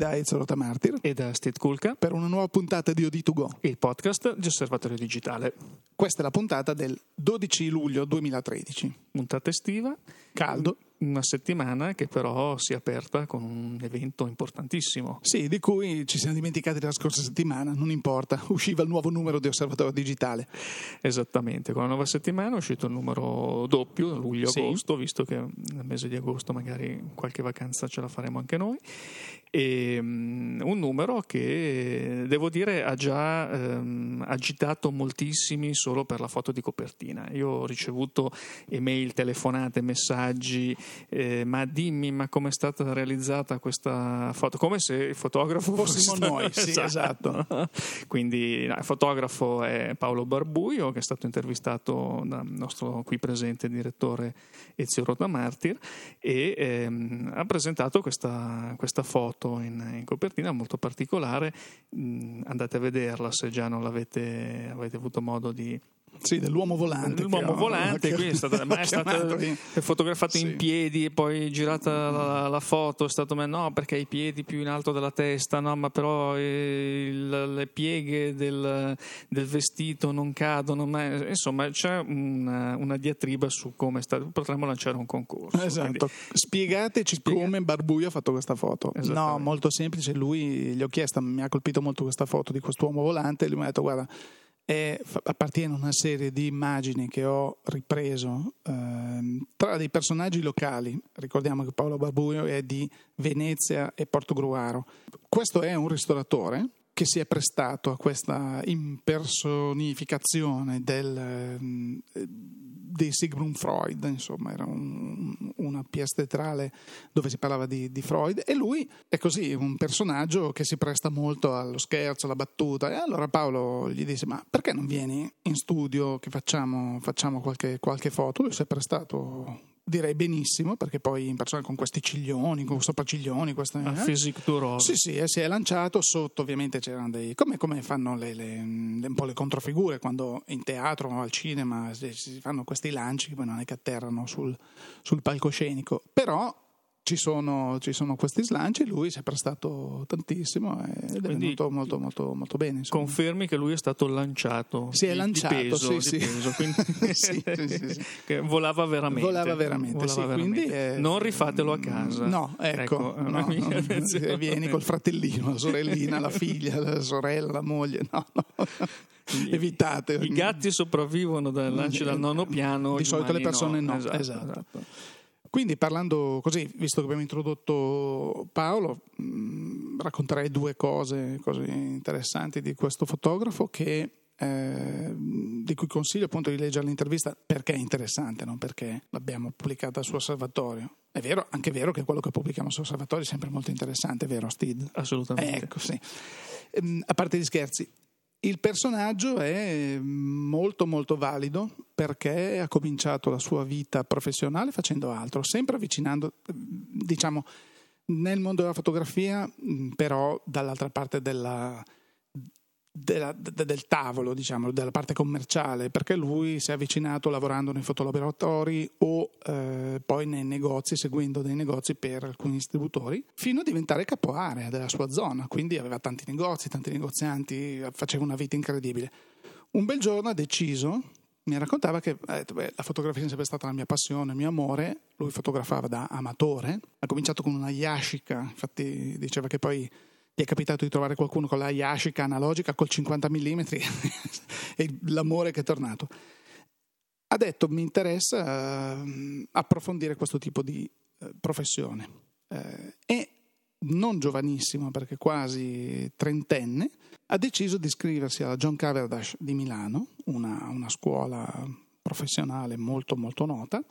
da Ezio Rotamartir e da Steve Kulka per una nuova puntata di OD2Go, il podcast di Osservatorio Digitale. Questa è la puntata del 12 luglio 2013. Puntata estiva. Caldo una settimana che però si è aperta con un evento importantissimo. Sì, di cui ci siamo dimenticati la scorsa settimana, non importa, usciva il nuovo numero di Osservatorio Digitale. Esattamente, con la nuova settimana è uscito il numero doppio, luglio-agosto, sì. visto che nel mese di agosto magari qualche vacanza ce la faremo anche noi. E, um, un numero che devo dire ha già um, agitato moltissimi solo per la foto di copertina. Io ho ricevuto email, telefonate, messaggi eh, ma dimmi ma come è stata realizzata questa foto? Come se il fotografo fossimo fosse noi sì, esatto, esatto. quindi no, il fotografo è Paolo Barbuio che è stato intervistato dal nostro qui presente direttore Ezio Rotamartir e ehm, ha presentato questa, questa foto in, in, copertina molto particolare. Mm, andate a vederla se già non l'avete avete avuto modo di sì, dell'uomo volante. L'uomo volante, qui è stata, ma è stato fotografato sì. in piedi e poi girata la, la, foto, è stato no perché i piedi più in alto della testa, no ma però il, le pieghe del, del, vestito non cadono, ma, insomma c'è una, una, diatriba su come è stato, potremmo lanciare un concorso. Esatto, quindi, spiegateci spiega... come Barbuio ha fatto questa foto. No, molto semplice, lui gli ho chiesto, mi ha colpito molto questa foto di quest'uomo volante lui mi ha detto guarda è, appartiene a una serie di immagini che ho ripreso ehm, tra dei personaggi locali. Ricordiamo che Paolo Barbuio è di Venezia e Portogruaro. Questo è un ristoratore che si è prestato a questa impersonificazione del, di Sigmund Freud, insomma, era un, una pièce teatrale dove si parlava di, di, Freud e lui è così, un personaggio che si presta molto allo scherzo, alla battuta e allora Paolo gli disse ma perché non vieni in studio che facciamo, facciamo qualche, qualche foto? Lui si è prestato direi benissimo, perché poi in persona con questi ciglioni, con sopracciglioni, questa, eh? physique du role. Sì, sì, e si è lanciato sotto, ovviamente c'erano dei come, come fanno le, le, un po' le controfigure quando in teatro o al cinema si fanno questi lanci che poi non è che atterrano sul, sul palcoscenico, però ci sono, ci sono, questi slanci, lui si è prestato tantissimo ed è Quindi venuto molto, molto, molto bene. Insomma. Confermi che lui è stato lanciato. Si è di, lanciato, di peso, sì, di sì. sì, che volava veramente. Volava veramente, volava veramente. È... Non rifatelo a casa. No, ecco, ecco no, no, vieni col fratellino, la sorellina, la figlia, la sorella, la moglie, no, no. Evitate. I gatti sopravvivono dal lancio dal nono piano. Di solito le persone no. no. Esatto, esatto. esatto. Quindi parlando così, visto che abbiamo introdotto Paolo, mh, mm, racconterei due cose, cose, interessanti di questo fotografo che, eh, di cui consiglio appunto di leggere l'intervista perché è interessante, non perché l'abbiamo pubblicata su Osservatorio. È vero, anche vero che quello che pubblichiamo su Osservatorio è sempre molto interessante, vero Steve? Assolutamente. ecco, sì. Ehm, a parte gli scherzi, il personaggio è molto molto valido perché ha cominciato la sua vita professionale facendo altro, sempre avvicinando, diciamo, nel mondo della fotografia, però dall'altra parte della, della, de, del tavolo, diciamo, della parte commerciale, perché lui si è avvicinato lavorando nei fotolaboratori o eh, poi nei negozi, seguendo dei negozi per alcuni distributori, fino a diventare capo area della sua zona, quindi aveva tanti negozi, tanti negozianti, faceva una vita incredibile. Un bel giorno ha deciso, mi raccontava che eh, beh, la fotografia è sempre stata la mia passione, il mio amore, lui fotografava da amatore, ha cominciato con una Yashica, infatti diceva che poi ti è capitato di trovare qualcuno con la Yashica analogica col 50 mm e l'amore che è tornato. Ha detto mi interessa uh, approfondire questo tipo di uh, professione. Uh, e non giovanissimo, perché quasi trentenne, ha deciso di iscriversi alla John Cavendish di Milano, una, una scuola professionale molto molto nota,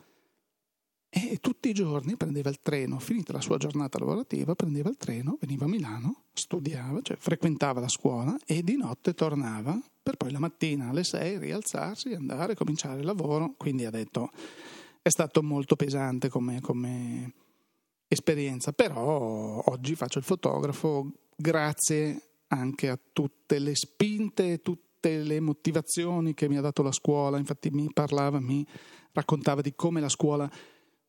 e tutti i giorni prendeva il treno, finita la sua giornata lavorativa, prendeva il treno, veniva a Milano, studiava, cioè frequentava la scuola e di notte tornava per poi la mattina alle 6 rialzarsi, andare, cominciare il lavoro. Quindi ha detto è stato molto pesante come, come esperienza, però oggi faccio il fotografo grazie anche a tutte le spinte, tutte le motivazioni che mi ha dato la scuola. Infatti mi parlava, mi raccontava di come la scuola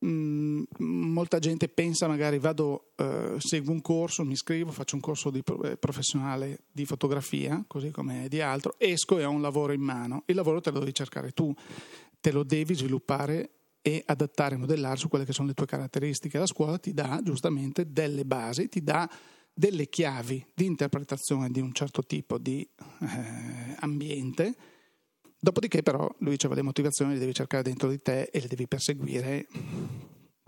Mm, molta gente pensa magari vado, eh, seguo un corso, mi iscrivo, faccio un corso di, eh, professionale di fotografia, così come di altro, esco e ho un lavoro in mano. Il lavoro te lo devi cercare tu, te lo devi sviluppare e adattare, modellare su quelle che sono le tue caratteristiche. La scuola ti dà giustamente delle basi, ti dà delle chiavi di interpretazione di un certo tipo di eh, ambiente. Dopodiché, però, lui diceva le motivazioni le devi cercare dentro di te e le devi perseguire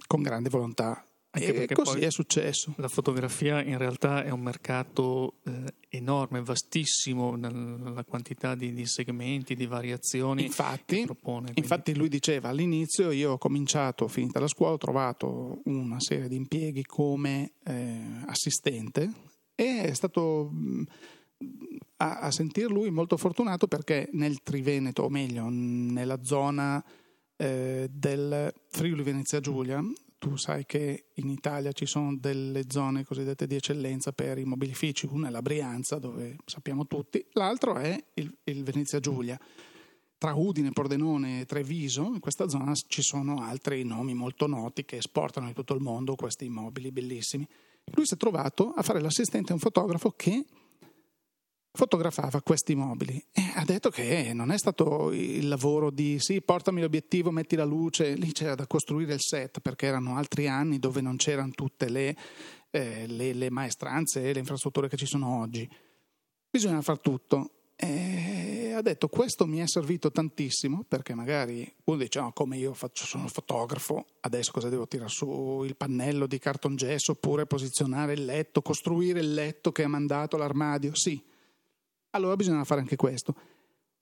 con grande volontà anche e così è successo. La fotografia in realtà è un mercato eh, enorme, vastissimo nella quantità di, di, segmenti, di variazioni infatti, propone. Infatti lui diceva all'inizio io ho cominciato, finita la scuola, ho trovato una serie di impieghi come eh, assistente e è stato a, a sentir lui molto fortunato perché nel Triveneto, o meglio nella zona eh, del Friuli Venezia Giulia, tu sai che in Italia ci sono delle zone cosiddette di eccellenza per i mobilifici, una è la Brianza, dove sappiamo tutti, l'altro è il, il Venezia Giulia. Tra Udine, Pordenone e Treviso, in questa zona ci sono altri nomi molto noti che esportano in tutto il mondo questi immobili bellissimi. Lui si è trovato a fare l'assistente a un fotografo che fotografava questi mobili e ha detto che non è stato il lavoro di sì, portami l'obiettivo, metti la luce, lì c'era da costruire il set perché erano altri anni dove non c'erano tutte le, eh, le, le maestranze e le infrastrutture che ci sono oggi. Bisogna far tutto. E ha detto questo mi è servito tantissimo perché magari uno dice no, come io faccio, sono fotografo, adesso cosa devo tirare su il pannello di cartongesso oppure posizionare il letto, costruire il letto che ha mandato l'armadio? Sì, allora bisogna fare anche questo.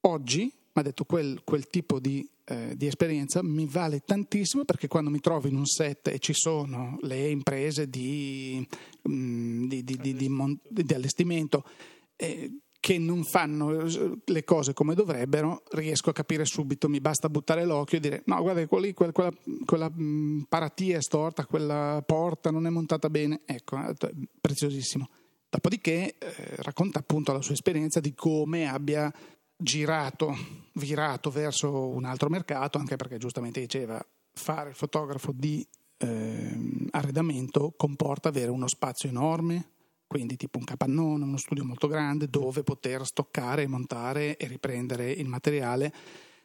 Oggi, mi ha detto, quel, quel tipo di, eh, di, esperienza mi vale tantissimo perché quando mi trovo in un set e ci sono le imprese di, mm, di, di allestimento eh, che non fanno le cose come dovrebbero, riesco a capire subito, mi basta buttare l'occhio e dire no, guarda, quella, quella, quella mm, paratia è storta, quella porta non è montata bene. Ecco, preziosissimo. Dopodiché eh, racconta appunto la sua esperienza di come abbia girato, virato verso un altro mercato, anche perché giustamente diceva fare il fotografo di eh, arredamento comporta avere uno spazio enorme, quindi tipo un capannone, uno studio molto grande dove poter stoccare, montare e riprendere il materiale,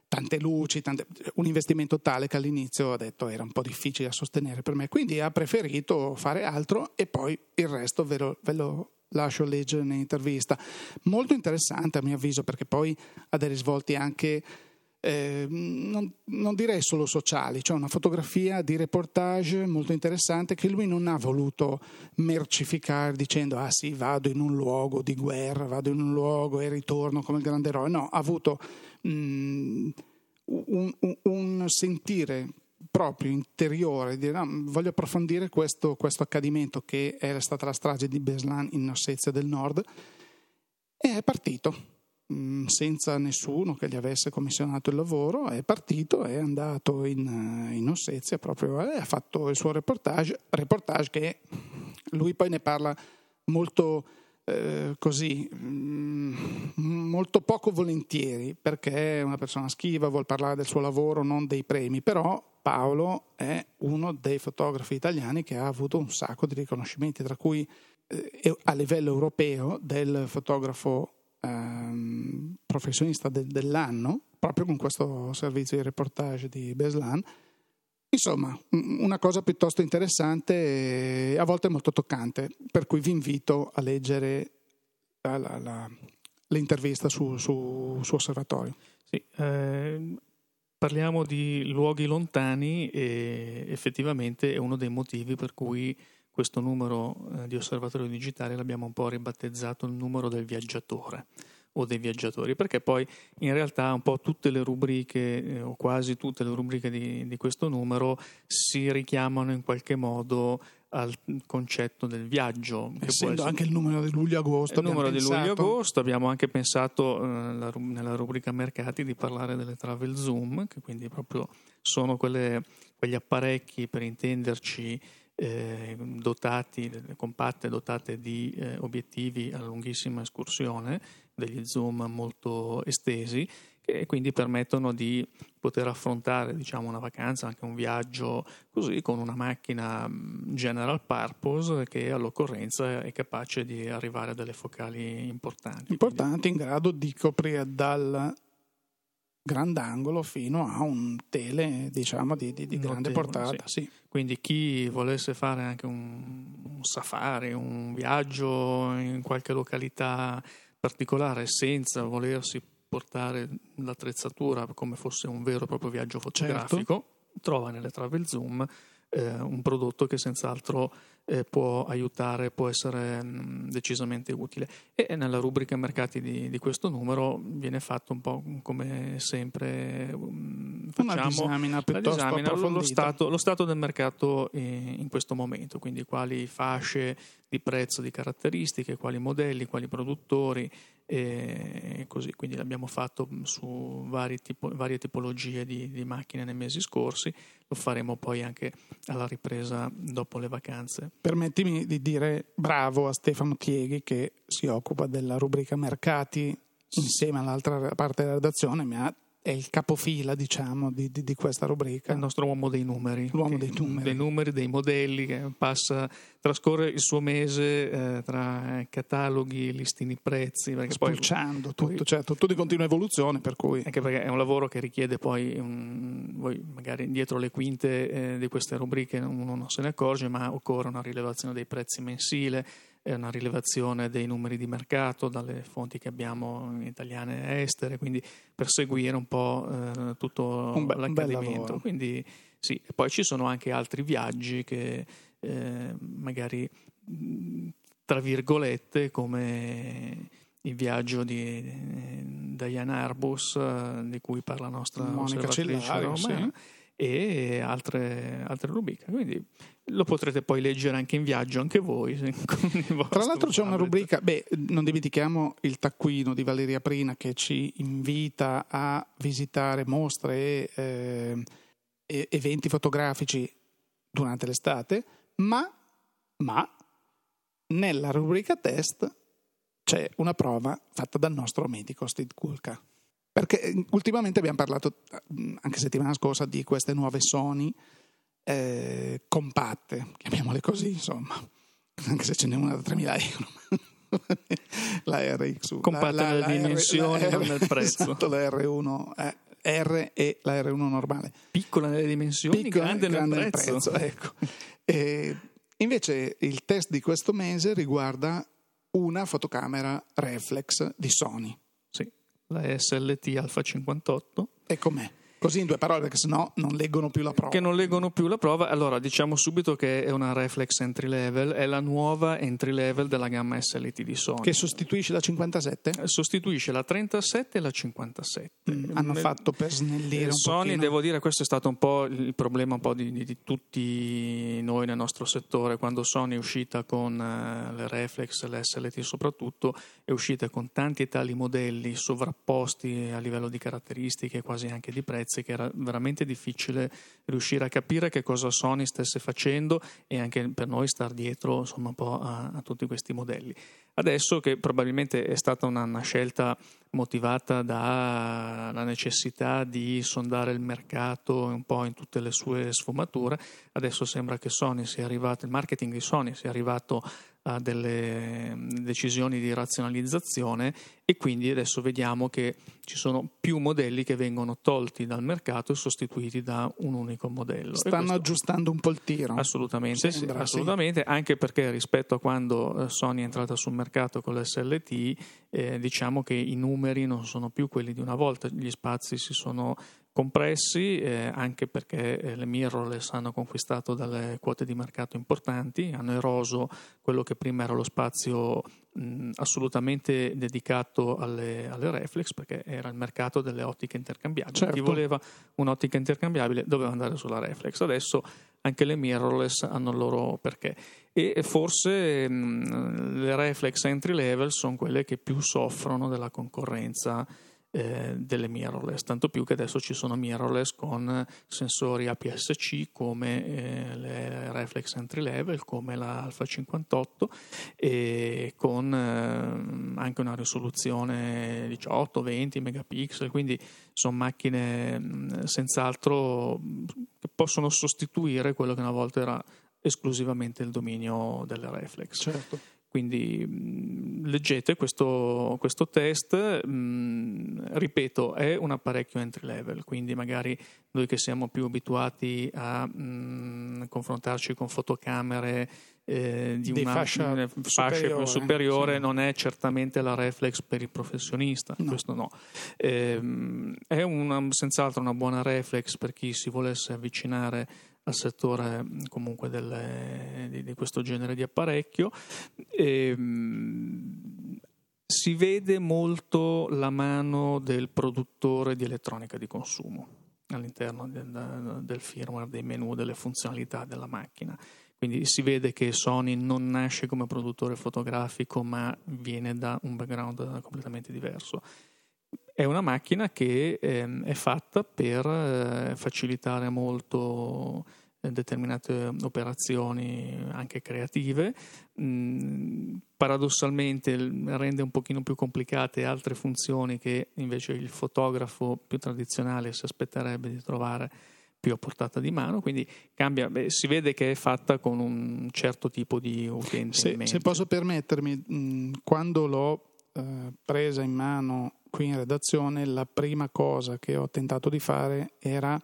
tante luci, tante... un investimento tale che all'inizio ha detto era un po' difficile da sostenere per me, quindi ha preferito fare altro e poi il resto ve lo, ve lo lascio leggere nell'intervista. Molto interessante a mio avviso perché poi ha dei risvolti anche, eh, non, non, direi solo sociali, cioè una fotografia di reportage molto interessante che lui non ha voluto mercificare dicendo ah sì vado in un luogo di guerra, vado in un luogo e ritorno come il grande eroe, no, ha avuto mm, un, un, un sentire proprio interiore, dire no, voglio approfondire questo, questo, accadimento che era stata la strage di Beslan in Ossetia del Nord e è partito. Mm, senza nessuno che gli avesse commissionato il lavoro, è partito, è andato in, in Ossetia proprio e ha fatto il suo reportage, reportage che lui poi ne parla molto eh, così mm, molto poco volentieri perché è una persona schiva, vuol parlare del suo lavoro, non dei premi, però Paolo è uno dei fotografi italiani che ha avuto un sacco di riconoscimenti, tra cui eh, a livello europeo del fotografo ehm, professionista de- dell'anno, proprio con questo servizio di reportage di Beslan. Insomma, una cosa piuttosto interessante e a volte molto toccante, per cui vi invito a leggere la, la, la, l'intervista su, su, su Osservatorio. Sì, eh, parliamo di luoghi lontani e effettivamente è uno dei motivi per cui questo numero eh, di Osservatorio Digitale l'abbiamo un po' ribattezzato il numero del viaggiatore o dei viaggiatori, perché poi in realtà un po' tutte le rubriche, eh, o quasi tutte le rubriche di, di, questo numero, si richiamano in qualche modo al concetto del viaggio. Essendo anche il numero di luglio-agosto. Il numero pensato. di luglio-agosto, abbiamo anche pensato eh, la, nella rubrica mercati di parlare delle travel zoom, che quindi proprio sono quelle, quegli apparecchi per intenderci eh, dotati, compatte, dotate di eh, obiettivi a lunghissima escursione, degli zoom molto estesi, che quindi permettono di poter affrontare diciamo, una vacanza, anche un viaggio così con una macchina mm, general purpose che all'occorrenza è capace di arrivare a delle focali importanti. Importanti in grado di coprire dal grandangolo fino a un tele diciamo di, di, di grande portata. Sì. Sì. Quindi chi volesse fare anche un, un, safari, un viaggio in qualche località particolare senza volersi portare l'attrezzatura come fosse un vero e proprio viaggio fotografico, certo. trova nelle Travel Zoom eh, un prodotto che senz'altro eh, può aiutare, può essere mh, mm, decisamente utile. E nella rubrica mercati di, di, questo numero viene fatto un po' come sempre mh, facciamo una disamina piuttosto disamina, lo, stato, lo, stato, del mercato in, in questo momento, quindi quali fasce di prezzo, di caratteristiche, quali modelli, quali produttori e così. Quindi l'abbiamo fatto su tipo, varie tipologie di, di, macchine nei mesi scorsi, lo faremo poi anche alla ripresa dopo le vacanze. Permettimi di dire bravo a Stefano Tieghi che si occupa della rubrica mercati insieme all'altra parte della redazione, mi ha è il capofila, diciamo, di, di, di, questa rubrica. Il nostro uomo dei numeri. L'uomo dei numeri. Dei numeri, dei modelli, che passa, trascorre il suo mese eh, tra cataloghi, listini prezzi. Spulciando poi, tutto, certo, tutto di continua evoluzione, per cui... Anche perché è un lavoro che richiede poi, un, voi magari dietro le quinte eh, di queste rubriche uno non se ne accorge, ma occorre una rilevazione dei prezzi mensile, è una rilevazione dei numeri di mercato dalle fonti che abbiamo italiane e estere, quindi per seguire un po' eh, tutto un be- l'accadimento. Quindi sì, poi ci sono anche altri viaggi che eh, magari tra virgolette come il viaggio di eh, Diana Arbus eh, di cui parla la nostra Monica Cellari, Romana, sì e altre, altre rubriche. Quindi lo potrete poi leggere anche in viaggio, anche voi. Tra l'altro c'è una rubrica, beh, non dimentichiamo il taccuino di Valeria Prina che ci invita a visitare mostre eh, e eventi fotografici durante l'estate, ma, ma nella rubrica test c'è una prova fatta dal nostro medico Steve Kulka. Perché eh, ultimamente abbiamo parlato, mm, anche settimana scorsa, di queste nuove Sony eh, compatte, chiamiamole così, insomma, anche se ce n'è una da 3.000 euro. la RX1. Compatte la, nelle la, dimensioni, la, non nel prezzo. Esatto, la R1 eh, R e la R1 normale. Piccola nelle dimensioni, Piccola, grande, grande nel prezzo. prezzo ecco. e invece il test di questo mese riguarda una fotocamera reflex di Sony la SLT Alfa 58. E com'è? Così in due parole, perché sennò non leggono più la prova. Che non leggono più la prova. Allora, diciamo subito che è una reflex entry level, è la nuova entry level della gamma SLT di Sony. Che sostituisce la 57? Eh, sostituisce la 37 e la 57. Mm, hanno Nel, fatto per snellire un Sony, pochino. devo dire, questo è stato un po' il problema un po di, di, di tutti noi nel nostro settore. Quando Sony è uscita con uh, le reflex, le SLT soprattutto, è uscita con tanti e tali modelli sovrapposti a livello di caratteristiche, quasi anche di prezzi che era veramente difficile riuscire a capire che cosa Sony stesse facendo e anche per noi star dietro insomma, un po' a, a tutti questi modelli. Adesso che probabilmente è stata una, una scelta motivata dalla necessità di sondare il mercato un po' in tutte le sue sfumature, adesso sembra che Sony sia arrivato, il marketing di Sony sia arrivato a delle decisioni di razionalizzazione e quindi adesso vediamo che ci sono più modelli che vengono tolti dal mercato e sostituiti da un unico modello. Stanno aggiustando un po' il tiro. Assolutamente, sì, assolutamente sì. anche perché rispetto a quando eh, Sony è entrata sul mercato con l'SLT, eh, diciamo che i numeri non sono più quelli di una volta, gli spazi si sono compressi eh, anche perché eh, le mirrorless hanno conquistato delle quote di mercato importanti, hanno eroso quello che prima era lo spazio mh, assolutamente dedicato alle, alle, reflex perché era il mercato delle ottiche intercambiabili. Certo. Chi voleva un'ottica intercambiabile doveva andare sulla reflex. Adesso anche le mirrorless hanno il loro perché e forse mh, le reflex entry level sono quelle che più soffrono della concorrenza eh, delle mirrorless, tanto più che adesso ci sono mirrorless con sensori APS-C come eh, le Reflex Entry Level, come la Alpha 58 e con eh, anche una risoluzione 18-20 megapixel, quindi sono macchine mh, senz'altro che possono sostituire quello che una volta era esclusivamente il dominio delle reflex. Certo. Quindi mh, leggete questo, questo test, mh, ripeto, è un apparecchio entry level, quindi magari noi che siamo più abituati a mh, confrontarci con fotocamere eh, di, di, una fascia, fascia superiore, superiore sì. non è certamente la reflex per il professionista, No. questo no. Ehm, è una- senz'altro una buona reflex per chi si volesse avvicinare al settore comunque delle- di, di questo genere di apparecchio. Ehm, si vede molto la mano del produttore di elettronica di consumo all'interno del, del firmware, dei menu, delle funzionalità della macchina. Quindi si vede che Sony non nasce come produttore fotografico, ma viene da un background completamente diverso. È una macchina che ehm, è fatta per eh, facilitare molto eh, determinate operazioni anche creative. Mm, paradossalmente rende un pochino più complicate altre funzioni che invece il fotografo più tradizionale si aspetterebbe di trovare più a portata di mano, quindi cambia, beh, si vede che è fatta con un certo tipo di utente Se, se posso permettermi, mh, quando l'ho eh, presa in mano qui in redazione, la prima cosa che ho tentato di fare era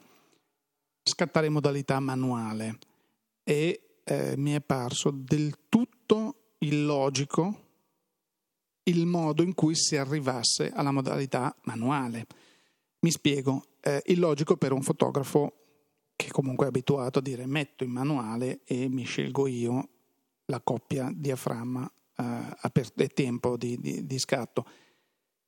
scattare in modalità manuale e eh, mi è parso del tutto illogico il modo in cui si arrivasse alla modalità manuale. Mi spiego, eh, illogico per un fotografo che comunque è abituato a dire metto in manuale e mi scelgo io la coppia diaframma eh, a per- tempo di, di- di scatto.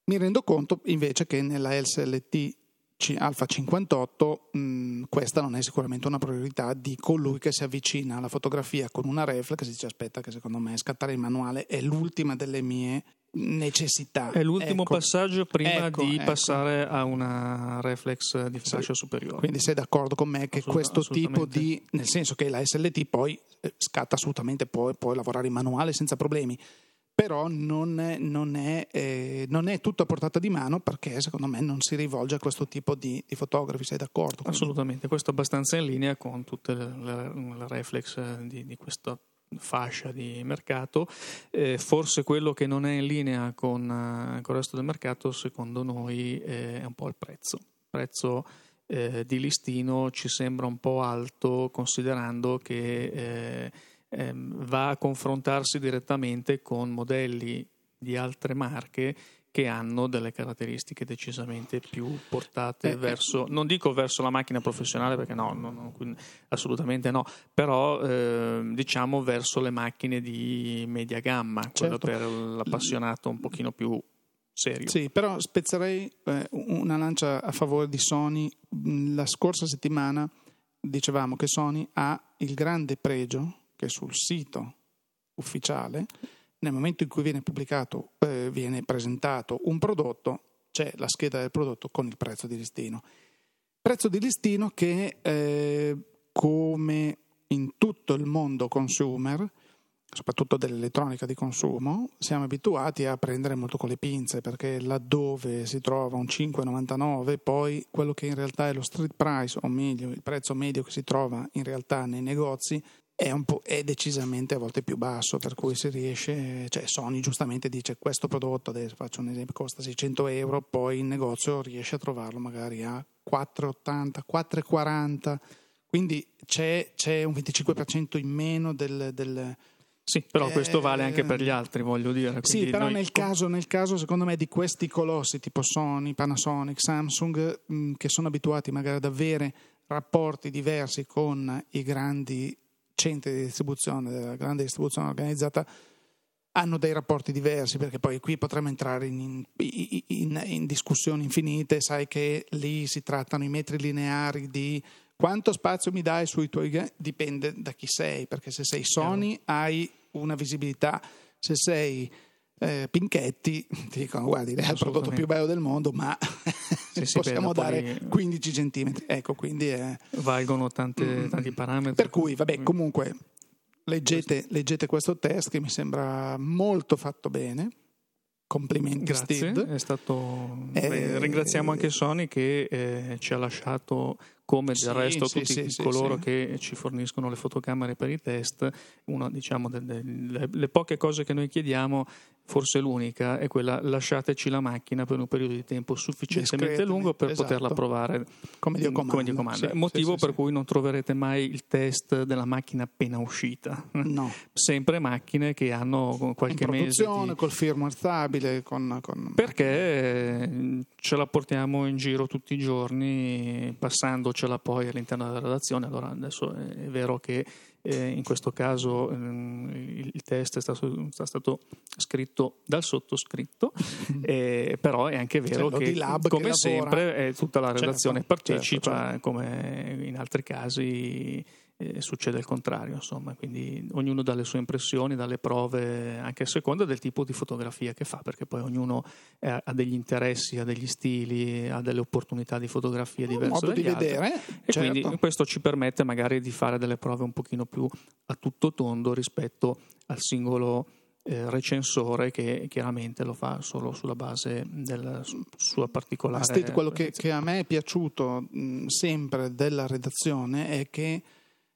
Mi rendo conto invece che nella LSLT C- Alpha 58 mh, questa non è sicuramente una priorità di colui che si avvicina alla fotografia con una reflex e dice aspetta che secondo me scattare il manuale è l'ultima delle mie necessità. È l'ultimo Ecco. passaggio prima Ecco, di ecco. passare a una reflex di Sì. fascia superiore. Quindi sei d'accordo con me che Assoluta- questo tipo di, nel senso che la SLT poi eh, scatta assolutamente, puoi, puoi lavorare in manuale senza problemi, però non è, non è, eh, non è tutto a portata di mano perché secondo me non si rivolge a questo tipo di, di fotografi, sei d'accordo? Assolutamente, questo è abbastanza in linea con tutte le, le- le reflex eh, di, di questa fascia di mercato. Eh, forse quello che non è in linea con, eh, con il resto del mercato, secondo noi, eh, è un po' il prezzo. Il prezzo eh, di listino ci sembra un po' alto considerando che eh, ehm, va a confrontarsi direttamente con modelli di altre marche che hanno delle caratteristiche decisamente più portate Eh, eh. verso, non dico verso la macchina professionale perché no, no, no, assolutamente no, però ehm, diciamo verso le macchine di media gamma, quello Certo. per l'appassionato un pochino più serio. Sì, però spezzerei eh, una lancia a favore di Sony. La scorsa settimana dicevamo che Sony ha il grande pregio che sul sito ufficiale, nel momento in cui viene pubblicato, eh, viene presentato un prodotto, c'è la scheda del prodotto con il prezzo di listino. Prezzo di listino che, eh, come in tutto il mondo consumer, soprattutto dell'elettronica di consumo, siamo abituati a prendere molto con le pinze perché laddove si trova un 5,99, poi quello che in realtà è lo street price, o meglio il prezzo medio che si trova in realtà nei negozi, è, un po', è decisamente a volte più basso, per cui si riesce, cioè Sony giustamente dice questo prodotto, adesso faccio un esempio, costa 600 euro, poi in negozio riesce a trovarlo magari a 4,80, 4,40, quindi c'è, c'è un 25% in meno del- del Sì, però questo vale anche Eh, per gli altri, voglio dire. sì, però noi- nel caso, nel caso, secondo me, di questi colossi tipo Sony, Panasonic, Samsung, mh, che sono abituati magari ad avere rapporti diversi con i grandi centri di distribuzione, della grande distribuzione organizzata, hanno dei rapporti diversi, perché poi qui potremmo entrare in, in- in- in discussioni infinite, sai che lì si trattano i metri lineari di quanto spazio mi dai sui tuoi ga- dipende da chi sei, perché se sei Sony hai una visibilità, se sei eh, Pinchetti ti dicono guardi lei è il prodotto più bello del mondo ma sì, possiamo dare 15 centimetri ecco quindi è... valgono tante, mm, tanti parametri. Per cui vabbè comunque leggete, leggete questo test che mi sembra molto fatto bene. Complimenti Grazie, Steve. È stato... Eh, ringraziamo anche Sony che eh, ci ha lasciato come del sì, resto sì, tutti sì, coloro che ci forniscono le fotocamere per i test, una diciamo delle, delle poche cose che noi chiediamo forse l'unica è quella lasciateci la macchina per un periodo di tempo sufficientemente lungo per esatto. poterla provare come Dio comanda. Come Dio comanda. Motivo per cui non troverete mai il test della macchina appena uscita. No. Sempre macchine che hanno qualche mese di... col firmware stabile con, con... perché eh, ce la portiamo in giro tutti i giorni passandocela poi all'interno della redazione allora adesso è vero che eh, in questo caso eh, il test è stato, è stato, scritto dal sottoscritto, eh, però è anche vero cioè, che come che sempre tutta la certo, redazione certo, partecipa certo, certo. come in altri casi eh, succede il contrario, insomma, quindi ognuno dà le sue impressioni, dà le prove anche a seconda del tipo di fotografia che fa, perché poi ognuno ha degli interessi, ha degli stili, ha delle opportunità di fotografia diverse. Un modo di altri. vedere, e certo. quindi questo ci permette magari di fare delle prove un pochino più a tutto tondo rispetto al singolo eh, recensore che chiaramente lo fa solo sulla base della sua particolare. Quello che, che, a me è piaciuto mh, sempre della redazione è che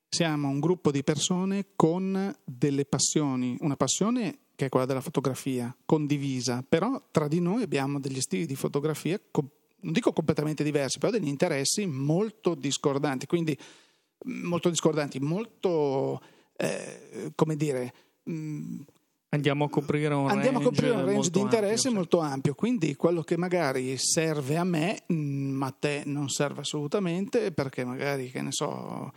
siamo un gruppo di persone con delle passioni, una passione che è quella della fotografia, condivisa, però tra di noi abbiamo degli stili di fotografia, non dico completamente diversi, però degli interessi molto discordanti, quindi molto discordanti, molto, eh, come dire... Mh, Andiamo a coprire un Andiamo range, a coprire un range di interessi ampio, molto ampio, quindi quello che magari serve a me, ma a te non serve assolutamente, perché magari, che ne so,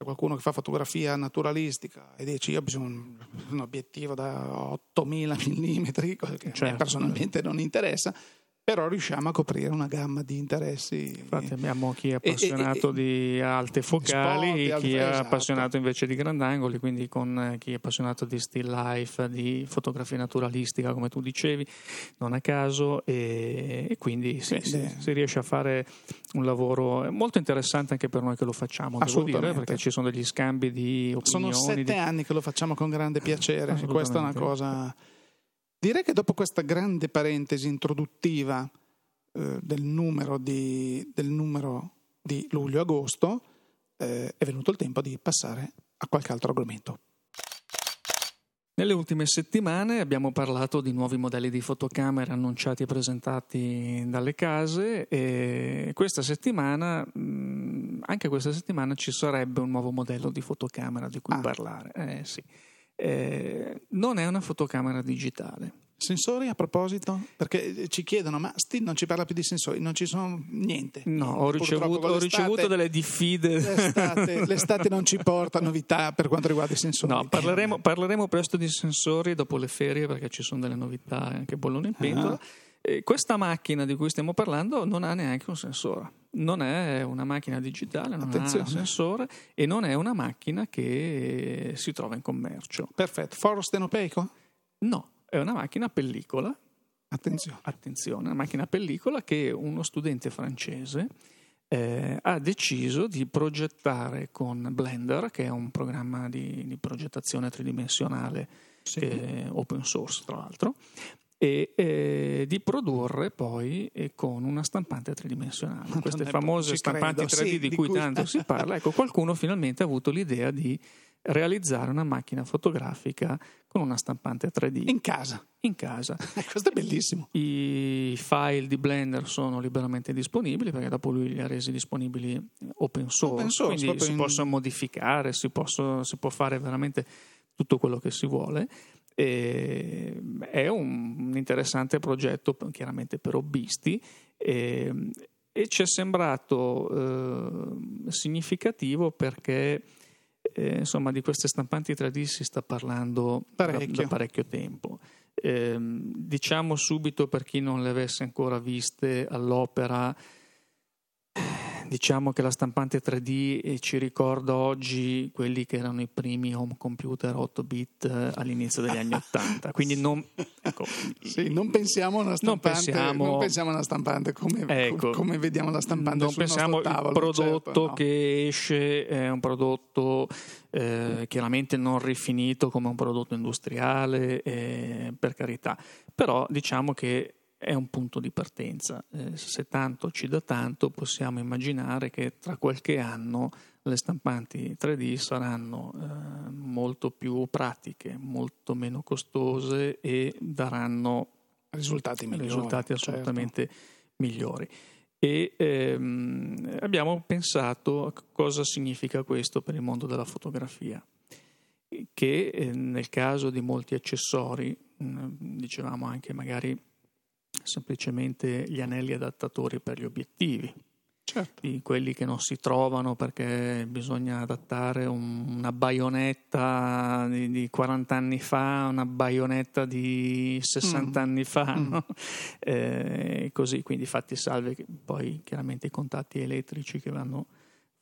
c'è qualcuno che fa fotografia naturalistica e dice io ho bisogno di un obiettivo da 8000 mm, che certo. personalmente non interessa, però riusciamo a coprire una gamma di interessi. Infatti abbiamo chi è appassionato e, e, di alte focali, spot, chi è esatto. appassionato invece di grandangoli, quindi con eh, chi è appassionato di still life, di fotografia naturalistica, come tu dicevi, non a caso, e, e quindi sì, si, si, riesce a fare un lavoro molto interessante anche per noi che lo facciamo, devo dire, perché ci sono degli scambi di opinioni. Sono sette di... anni che lo facciamo con grande piacere, questa è una cosa Direi che dopo questa grande parentesi introduttiva eh, del, numero di, del, numero di, luglio-agosto eh, è venuto il tempo di passare a qualche altro argomento. Nelle ultime settimane abbiamo parlato di nuovi modelli di fotocamere annunciati e presentati dalle case e questa settimana, mm, anche questa settimana, ci sarebbe un nuovo modello di fotocamera di cui ah. parlare. Eh, sì eh, non è una fotocamera digitale. Sensori a proposito? Perché ci chiedono, ma Steve non ci parla più di sensori, non ci sono niente. No, ho ricevuto, ho ricevuto, delle diffide. L'estate, l'estate, non ci porta novità per quanto riguarda i sensori. No, parleremo, parleremo, presto di sensori dopo le ferie perché ci sono delle novità anche bollone in pentola. Ah. E questa macchina di cui stiamo parlando non ha neanche un sensore non è una macchina digitale, non Attenzione. ha un sensore e non è una macchina che si trova in commercio. Perfetto. Foro stenopeico? No, è una macchina a pellicola. Attenzione. Attenzione, una macchina a pellicola che uno studente francese eh, ha deciso di progettare con Blender, che è un programma di, di progettazione tridimensionale sì. eh, open source tra l'altro, e eh, di produrre poi eh, con una stampante tridimensionale. Queste famose stampanti 3D sì, di, cui, cui tanto si parla, ecco, qualcuno finalmente ha avuto l'idea di realizzare una macchina fotografica con una stampante 3D. In casa. In casa. Questo è bellissimo. I file di Blender sono liberamente disponibili perché dopo lui li ha resi disponibili open source, open source quindi si in... possono modificare, si, posso, si può fare veramente tutto quello che si vuole. E è un interessante progetto chiaramente per hobbisti e, e ci è sembrato eh, significativo perché eh, insomma di queste stampanti 3D si sta parlando parecchio. Da, da parecchio tempo. Eh, diciamo subito per chi non le avesse ancora viste all'opera diciamo che la stampante 3D eh, ci ricorda oggi quelli che erano i primi home computer 8 bit eh, all'inizio degli anni 80. Quindi non, ecco, sì, non pensiamo a una stampante, non pensiamo, non pensiamo una stampante come, ecco, come, vediamo la stampante non pensiamo tavolo, il prodotto certo, no. che esce è un prodotto eh, chiaramente non rifinito come un prodotto industriale, eh, per carità, però diciamo che è un punto di partenza. Eh, se tanto ci dà tanto, possiamo immaginare che tra qualche anno le stampanti 3D saranno eh, molto più pratiche, molto meno costose e daranno risultati, migliori, risultati certo. assolutamente certo. migliori. E ehm, abbiamo pensato a cosa significa questo per il mondo della fotografia, che eh, nel caso di molti accessori, mh, mm, dicevamo anche magari semplicemente gli anelli adattatori per gli obiettivi, certo. di quelli che non si trovano perché bisogna adattare un, una baionetta di, di, 40 anni fa, una baionetta di 60 mm. anni fa, mm. no? eh, così, quindi fatti salve poi chiaramente i contatti elettrici che vanno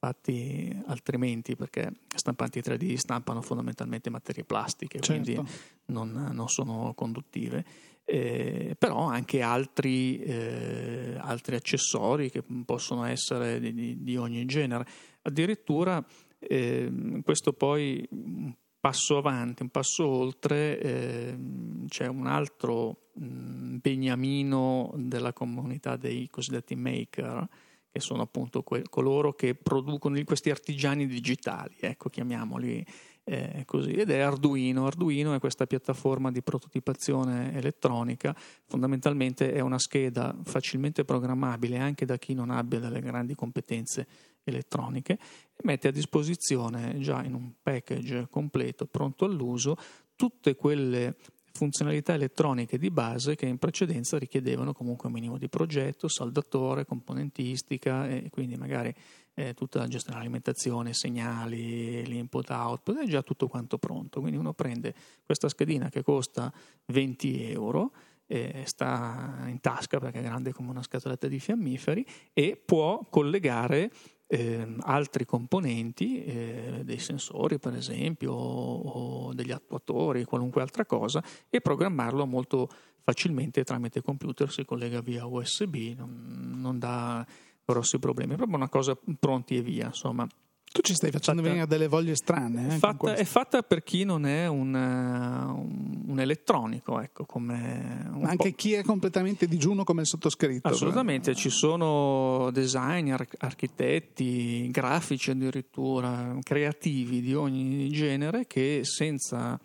fatti altrimenti perché stampanti 3D stampano fondamentalmente materie plastiche, certo. quindi non, non sono conduttive eh, però anche altri, eh, altri, accessori che possono essere di, di, ogni genere. Addirittura eh, questo poi un passo avanti, un passo oltre, ehm, c'è un altro mh, mm, beniamino della comunità dei cosiddetti maker, che sono appunto que- coloro che producono questi artigiani digitali, ecco, chiamiamoli eh, così, ed è Arduino. Arduino è questa piattaforma di prototipazione elettronica, fondamentalmente è una scheda facilmente programmabile anche da chi non abbia delle grandi competenze elettroniche e mette a disposizione già in un package completo, pronto all'uso, tutte quelle funzionalità elettroniche di base che in precedenza richiedevano comunque un minimo di progetto, saldatore, componentistica e quindi magari eh, tutta la gestione dell'alimentazione, segnali, l'input output, è già tutto quanto pronto. Quindi uno prende questa schedina che costa 20 euro, eh, sta in tasca perché è grande come una scatoletta di fiammiferi e può collegare eh, altri componenti, eh, dei sensori per esempio, o, o, degli attuatori, qualunque altra cosa, e programmarlo molto facilmente tramite computer, si collega via USB, non, non dà grossi problemi, è proprio una cosa pronti e via, insomma. Tu ci stai facendo fatta, venire delle voglie strane. Eh, fatta, è fatta per chi non è un, un, un elettronico, ecco, come Ma anche po'. chi è completamente digiuno come il sottoscritto. Assolutamente, ci sono designer, architetti, grafici addirittura, creativi di ogni genere che senza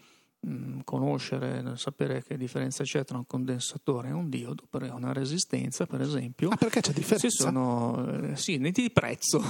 Mm, conoscere, sapere che differenza c'è tra un condensatore e un diodo, per una resistenza, per esempio. Ah, perché c'è differenza? Si sono, eh, sì, di prezzo.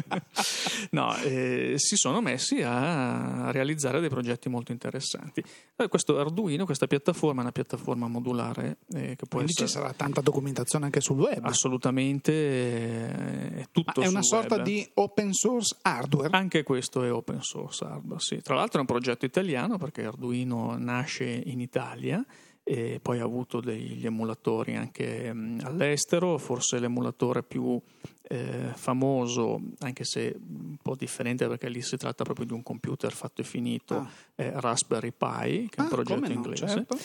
no, eh, si sono messi a realizzare dei progetti molto interessanti. Eh, questo Arduino, questa piattaforma è una piattaforma modulare eh, che può Quindi essere... ci sarà tanta documentazione anche sul web. Assolutamente, eh, è tutto Ma è una sorta web. di open source hardware? Anche questo è open source hardware, sì. Tra l'altro è un progetto italiano perché Arduino nasce in Italia e poi ha avuto degli emulatori anche all'estero, forse l'emulatore più eh, famoso, anche se un po' differente perché lì si tratta proprio di un computer fatto e finito, ah. è Raspberry Pi, che è un ah, progetto no, inglese. Certo.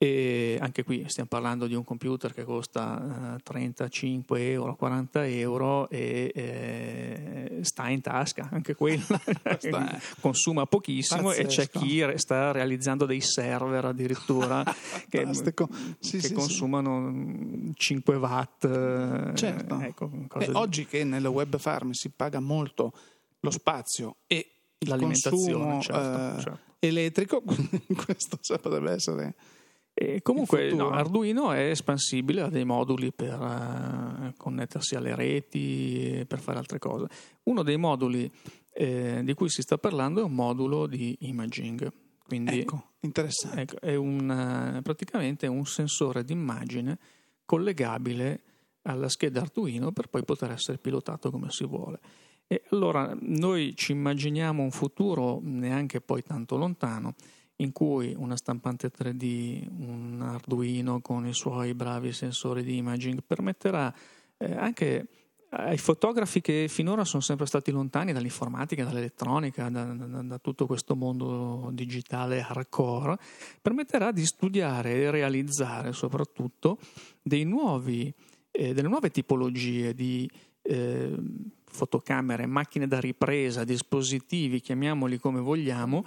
E anche qui stiamo parlando di un computer che costa uh, 35 euro, 40 euro e eh, sta in tasca, anche quello consuma pochissimo Pazzesco. e c'è chi sta realizzando dei server addirittura che, sì, che sì, consumano sì. 5 watt. Eh, certo. Ecco, Beh, oggi che nelle web farm si paga molto lo spazio e il consumo certo, eh, certo. elettrico, questo potrebbe essere e comunque no, Arduino è espansibile, ha dei moduli per uh, connettersi alle reti, per fare altre cose. Uno dei moduli eh, di cui si sta parlando è un modulo di imaging. Quindi ecco, interessante. Ecco, è un, uh, praticamente un sensore d'immagine collegabile alla scheda Arduino per poi poter essere pilotato come si vuole. E allora noi ci immaginiamo un futuro neanche poi tanto lontano in cui una stampante 3D, un Arduino con i suoi bravi sensori di imaging permetterà eh, anche ai fotografi che finora sono sempre stati lontani dall'informatica, dall'elettronica, da, da, da, tutto questo mondo digitale hardcore, permetterà di studiare e realizzare soprattutto nuovi, eh, delle nuove tipologie di eh, fotocamere, macchine da ripresa, dispositivi, chiamiamoli come vogliamo,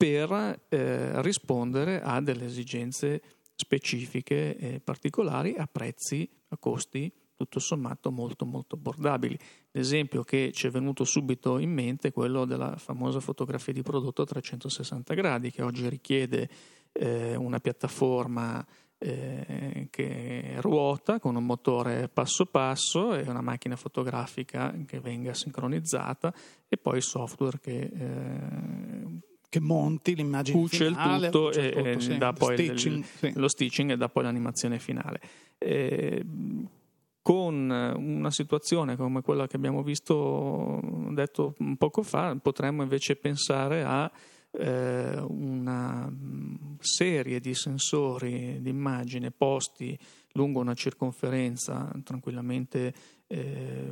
per eh, rispondere a delle esigenze specifiche e particolari a prezzi, a costi tutto sommato molto molto abbordabili. L'esempio che ci è venuto subito in mente è quello della famosa fotografia di prodotto a 360 gradi che oggi richiede eh, una piattaforma eh, che ruota con un motore passo passo e una macchina fotografica che venga sincronizzata e poi software che eh, che monti l'immagine cuce finale, il tutto e, tutto, sì. dà poi stitching, il, sì. lo stitching e dà poi l'animazione finale. Eh, con una situazione come quella che abbiamo visto detto un poco fa, potremmo invece pensare a eh, una serie di sensori di immagine posti lungo una circonferenza tranquillamente eh,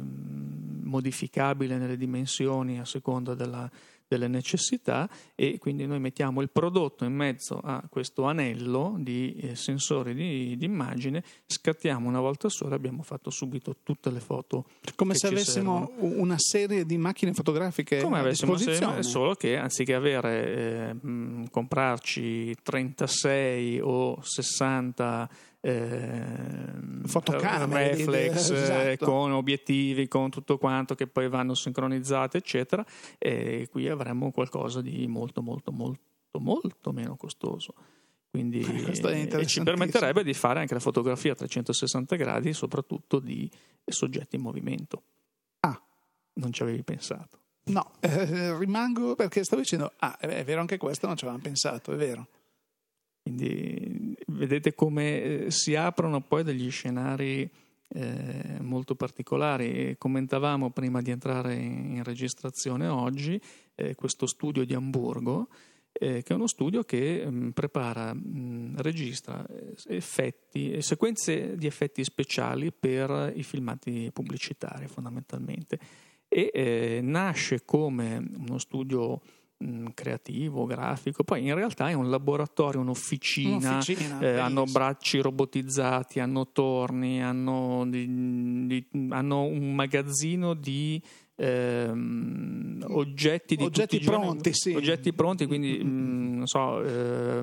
modificabile nelle dimensioni a seconda della delle necessità e quindi noi mettiamo il prodotto in mezzo a questo anello di eh, sensori di, di, immagine, scattiamo una volta sola e abbiamo fatto subito tutte le foto. Come se avessimo servono. una serie di macchine fotografiche Come avessimo serie, solo che anziché avere, eh, mh, comprarci 36 o 60 eh, fotocamere reflex esatto. con obiettivi con tutto quanto che poi vanno sincronizzate eccetera e qui avremmo qualcosa di molto molto molto molto meno costoso. Quindi eh, ci permetterebbe di fare anche la fotografia a 360 gradi soprattutto di soggetti in movimento. Ah. Non ci avevi pensato. No eh, rimango perché stavo dicendo ah è vero anche questo non ci avevamo pensato è vero quindi vedete come eh, si aprono poi degli scenari eh, molto particolari. Commentavamo prima di entrare in registrazione oggi eh, questo studio di Amburgo, eh, che è uno studio che mh, mm, prepara, mh, mm, registra eh, effetti, sequenze di effetti speciali per i filmati pubblicitari fondamentalmente e eh, nasce come uno studio creativo, grafico, poi in realtà è un laboratorio, un'officina, un'officina eh, hanno bracci robotizzati, hanno torni, hanno, di, di, hanno un magazzino di ehm, oggetti di oggetti pronti, sì. oggetti pronti, quindi mm, non so, eh,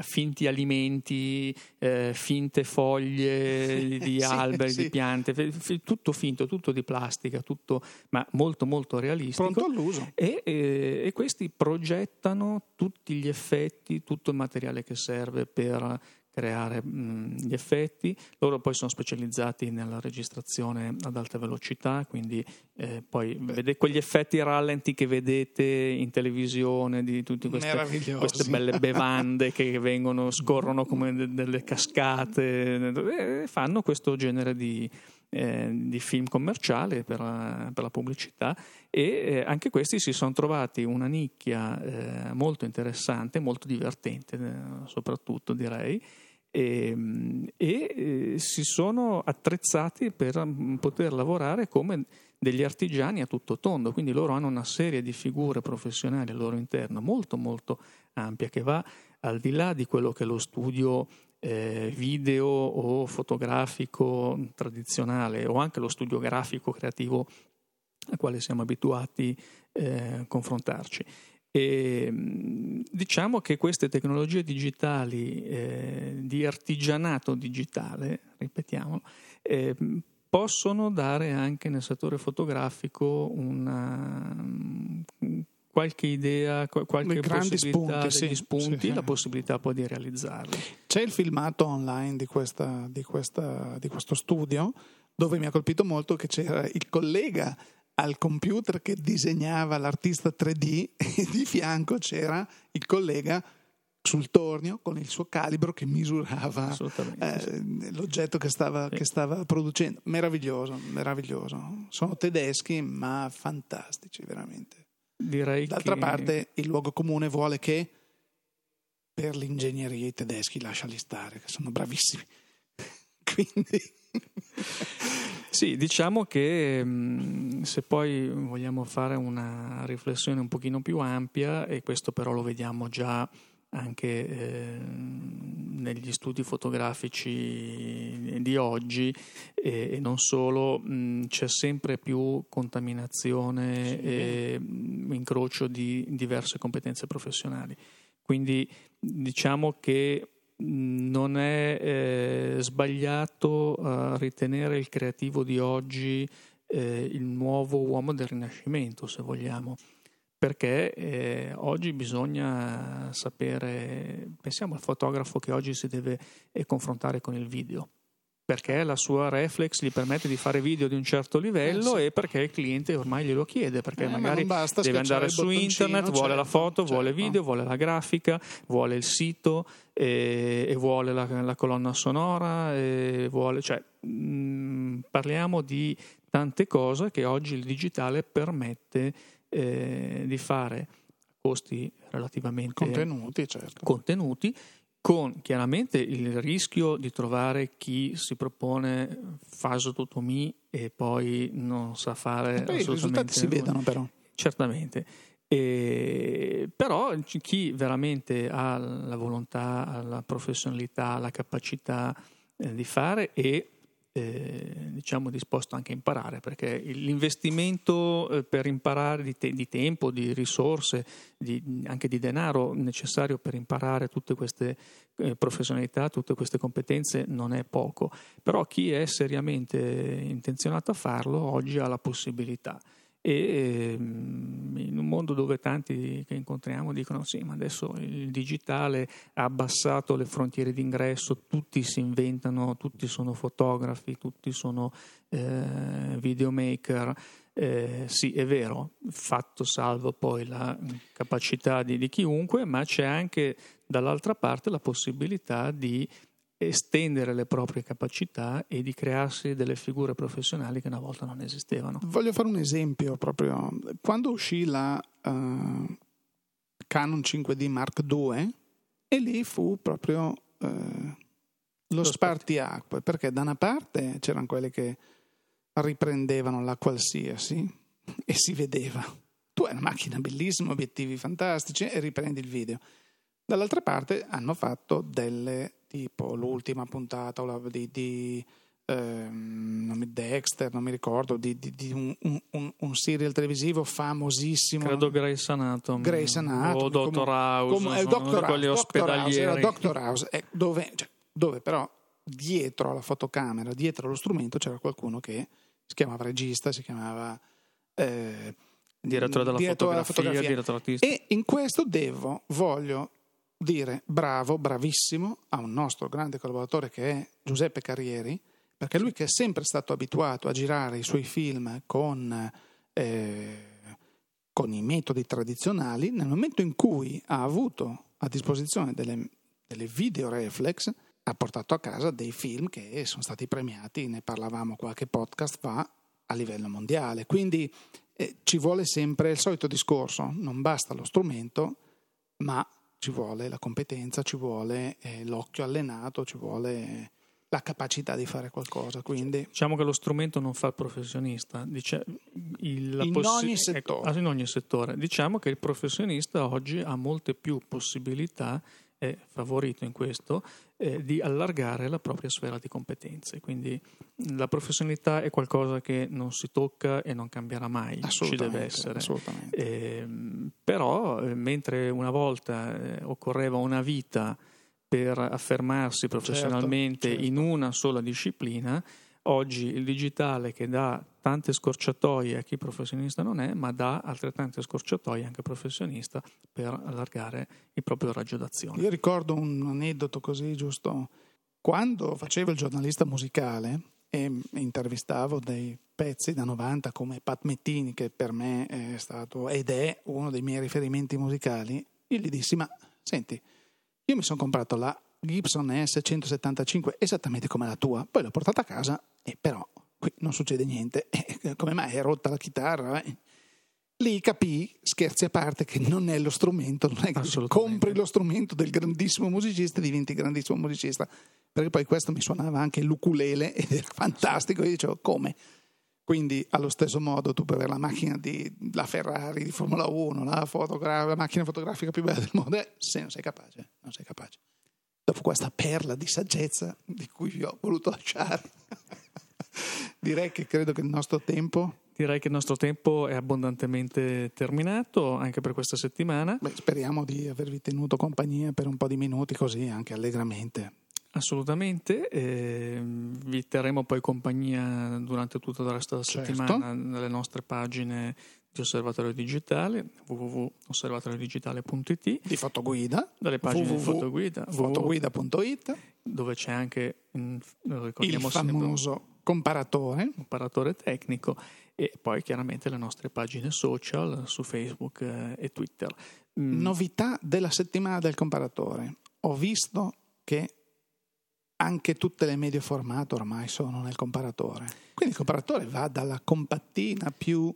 finti alimenti, eh, finte foglie di alberi, sì. di piante, f- tutto finto, tutto di plastica, tutto ma molto molto realistico. Pronto all'uso. E, eh, e questi progettano tutti gli effetti, tutto il materiale che serve per creare mh, gli effetti. Loro poi sono specializzati nella registrazione ad alta velocità, quindi eh, poi vede quegli effetti rallenti che vedete in televisione di tutte queste, queste belle bevande che vengono, scorrono come de- delle cascate, e fanno questo genere di, eh, di film commerciale per la, per la pubblicità. E eh, anche questi si sono trovati una nicchia eh, molto interessante, molto divertente eh, soprattutto direi e, e eh, si sono attrezzati per mm, poter lavorare come degli artigiani a tutto tondo, quindi loro hanno una serie di figure professionali al loro interno molto molto ampia che va al di là di quello che è lo studio eh, video o fotografico tradizionale o anche lo studio grafico creativo al quale siamo abituati eh, a confrontarci. E, diciamo che queste tecnologie digitali eh, di artigianato digitale, ripetiamo, eh, possono dare anche nel settore fotografico una, qualche idea, qualche possibilità, spunti, sì, spunti sì, la possibilità poi di realizzarli. C'è il filmato online di, questa, di, questa, di questo studio dove mi ha colpito molto che c'era il collega al computer che disegnava l'artista 3D e di fianco c'era il collega sul tornio con il suo calibro che misurava eh, l'oggetto che stava, sì. che stava, producendo. Meraviglioso, meraviglioso. Sono tedeschi ma fantastici, veramente. Direi D'altra che... parte il luogo comune vuole che per l'ingegneria i tedeschi lasciali stare, che sono bravissimi. Quindi Sì, diciamo che mm, se poi vogliamo fare una riflessione un pochino più ampia, e questo però lo vediamo già anche eh, negli studi fotografici di oggi eh, e non solo, mh, c'è sempre più contaminazione sì. e mh, incrocio di diverse competenze professionali. Quindi diciamo che non è eh, sbagliato uh, ritenere il creativo di oggi eh, il nuovo uomo del Rinascimento, se vogliamo. Perché eh, oggi bisogna sapere, pensiamo al fotografo che oggi si deve eh, confrontare con il video, perché la sua reflex gli permette di fare video di un certo livello eh sì. e perché il cliente ormai glielo chiede, perché eh, magari ma deve andare su internet, vuole la foto, certo. vuole video, vuole la grafica, vuole il sito e, e vuole la, la, colonna sonora, vuole, cioè, mh, mm, parliamo di tante cose che oggi il digitale permette eh, di fare costi relativamente contenuti, certo. contenuti, con chiaramente il rischio di trovare chi si propone fasototomì e poi non sa fare e poi i risultati si vedono però. Certamente. E, però chi veramente ha la volontà, la professionalità, la capacità eh, di fare e eh, diciamo disposto anche a imparare, perché l'investimento eh, per imparare di, te, di, tempo, di risorse, di, anche di denaro necessario per imparare tutte queste eh, professionalità, tutte queste competenze non è poco, però chi è seriamente intenzionato a farlo oggi ha la possibilità e ehm, in un mondo dove tanti che incontriamo dicono sì, ma adesso il digitale ha abbassato le frontiere d'ingresso, tutti si inventano, tutti sono fotografi, tutti sono eh, videomaker. Eh, sì, è vero, fatto salvo poi la capacità di, di chiunque, ma c'è anche dall'altra parte la possibilità di estendere le proprie capacità e di crearsi delle figure professionali che una volta non esistevano. Voglio fare un esempio proprio. Quando uscì la uh, Canon 5D Mark II, e lì fu proprio uh, lo, lo spartiacque, perché da una parte c'erano quelli che riprendevano la qualsiasi e si vedeva. Tu hai una macchina bellissima, obiettivi fantastici e riprendi il video. Dall'altra parte hanno fatto delle tipo l'ultima puntata di, di ehm, Dexter, non mi ricordo, di, di, di un, un, un, serial televisivo famosissimo. Credo Grace Anatomy. Grace Anatomy. O Dottor House. Come, eh, Dottor, House, Dottor House, era Dottor House, eh, dove, cioè, dove però dietro alla fotocamera, dietro allo strumento c'era qualcuno che si chiamava regista, si chiamava... Eh, direttore della fotografia, fotografia. direttore artistico. E in questo devo, voglio dire bravo, bravissimo a un nostro grande collaboratore che è Giuseppe Carrieri, perché lui che è sempre stato abituato a girare i suoi film con, eh, con i metodi tradizionali, nel momento in cui ha avuto a disposizione delle, delle video reflex, ha portato a casa dei film che sono stati premiati, ne parlavamo qualche podcast fa, a livello mondiale. Quindi eh, ci vuole sempre il solito discorso, non basta lo strumento, ma ci vuole la competenza, ci vuole eh, l'occhio allenato, ci vuole la capacità di fare qualcosa. Quindi... Diciamo che lo strumento non fa il professionista. Dice, il, in, possi- ogni ecco, ah, in ogni settore. Diciamo che il professionista oggi ha molte più possibilità è favorito in questo, eh, di allargare la propria sfera di competenze. Quindi la professionalità è qualcosa che non si tocca e non cambierà mai, ci deve essere. Eh, però eh, mentre una volta eh, occorreva una vita per affermarsi certo, professionalmente certo, certo. in una sola disciplina, oggi il digitale che dà tante scorciatoie a chi professionista non è, ma dà altrettante scorciatoie anche professionista per allargare il proprio raggio d'azione. Io ricordo un aneddoto così giusto. Quando facevo il giornalista musicale e intervistavo dei pezzi da 90 come Pat Mettini, che per me è stato ed è uno dei miei riferimenti musicali, io gli dissi: Ma senti, io mi sono comprato la Gibson S175 esattamente come la tua, poi l'ho portata a casa e però qui non succede niente. come mai è rotta la chitarra? Eh? lì capì, scherzi a parte, che non è lo strumento, non è che compri lo strumento del grandissimo musicista e diventi grandissimo musicista. Perché poi questo mi suonava anche l'ukulele ed era fantastico. Io dicevo, come? Quindi allo stesso modo tu puoi avere la macchina di la Ferrari di Formula 1, la, fotogra- la macchina fotografica più bella del mondo, eh, se non sei capace, non sei capace. Dopo questa perla di saggezza di cui vi ho voluto lasciare, direi che credo che il nostro tempo Direi che il nostro tempo è abbondantemente terminato anche per questa settimana. Beh, speriamo di avervi tenuto compagnia per un po' di minuti così, anche allegramente. Assolutamente, eh, vi terremo poi compagnia durante tutta la resto della certo. settimana nelle nostre pagine di Osservatorio Digitale, www.osservatoriodigitale.it di fotoguida, dalle pagine di fotoguida, fotoguida.it dove c'è anche il famoso sempre, comparatore. comparatore tecnico e poi chiaramente le nostre pagine social su Facebook eh, e Twitter. Mm. Novità della settimana del comparatore. Ho visto che anche tutte le medie formato ormai sono nel comparatore. Quindi il comparatore va dalla compattina più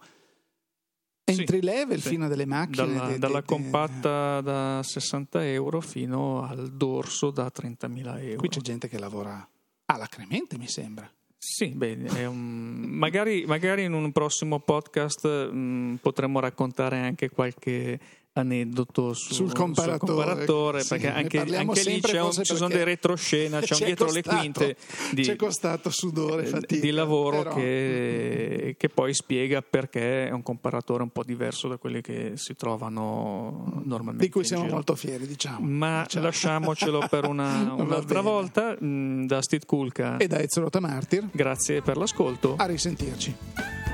entry level sì, fino a delle macchine. Dalla, de, de, dalla de, compatta da 60 euro fino al dorso da 30.000 euro. Qui c'è gente che lavora alacremente, mi sembra. Sì, bene, un... magari, magari, in un prossimo podcast mh, mm, potremmo raccontare anche qualche aneddoto su, sul comparatore, sul comparatore sì, perché anche, anche lì un, ci sono dei retroscena, c'è un dietro costato, le quinte di, c'è costato sudore, fatica, di lavoro che, che, poi spiega perché è un comparatore un po' diverso da quelli che si trovano normalmente. Di cui siamo molto fieri, diciamo. Ma diciamo. lasciamocelo per una, un'altra volta. Mm, da Steve Kulka e da Ezio Martir. Grazie per l'ascolto. A risentirci.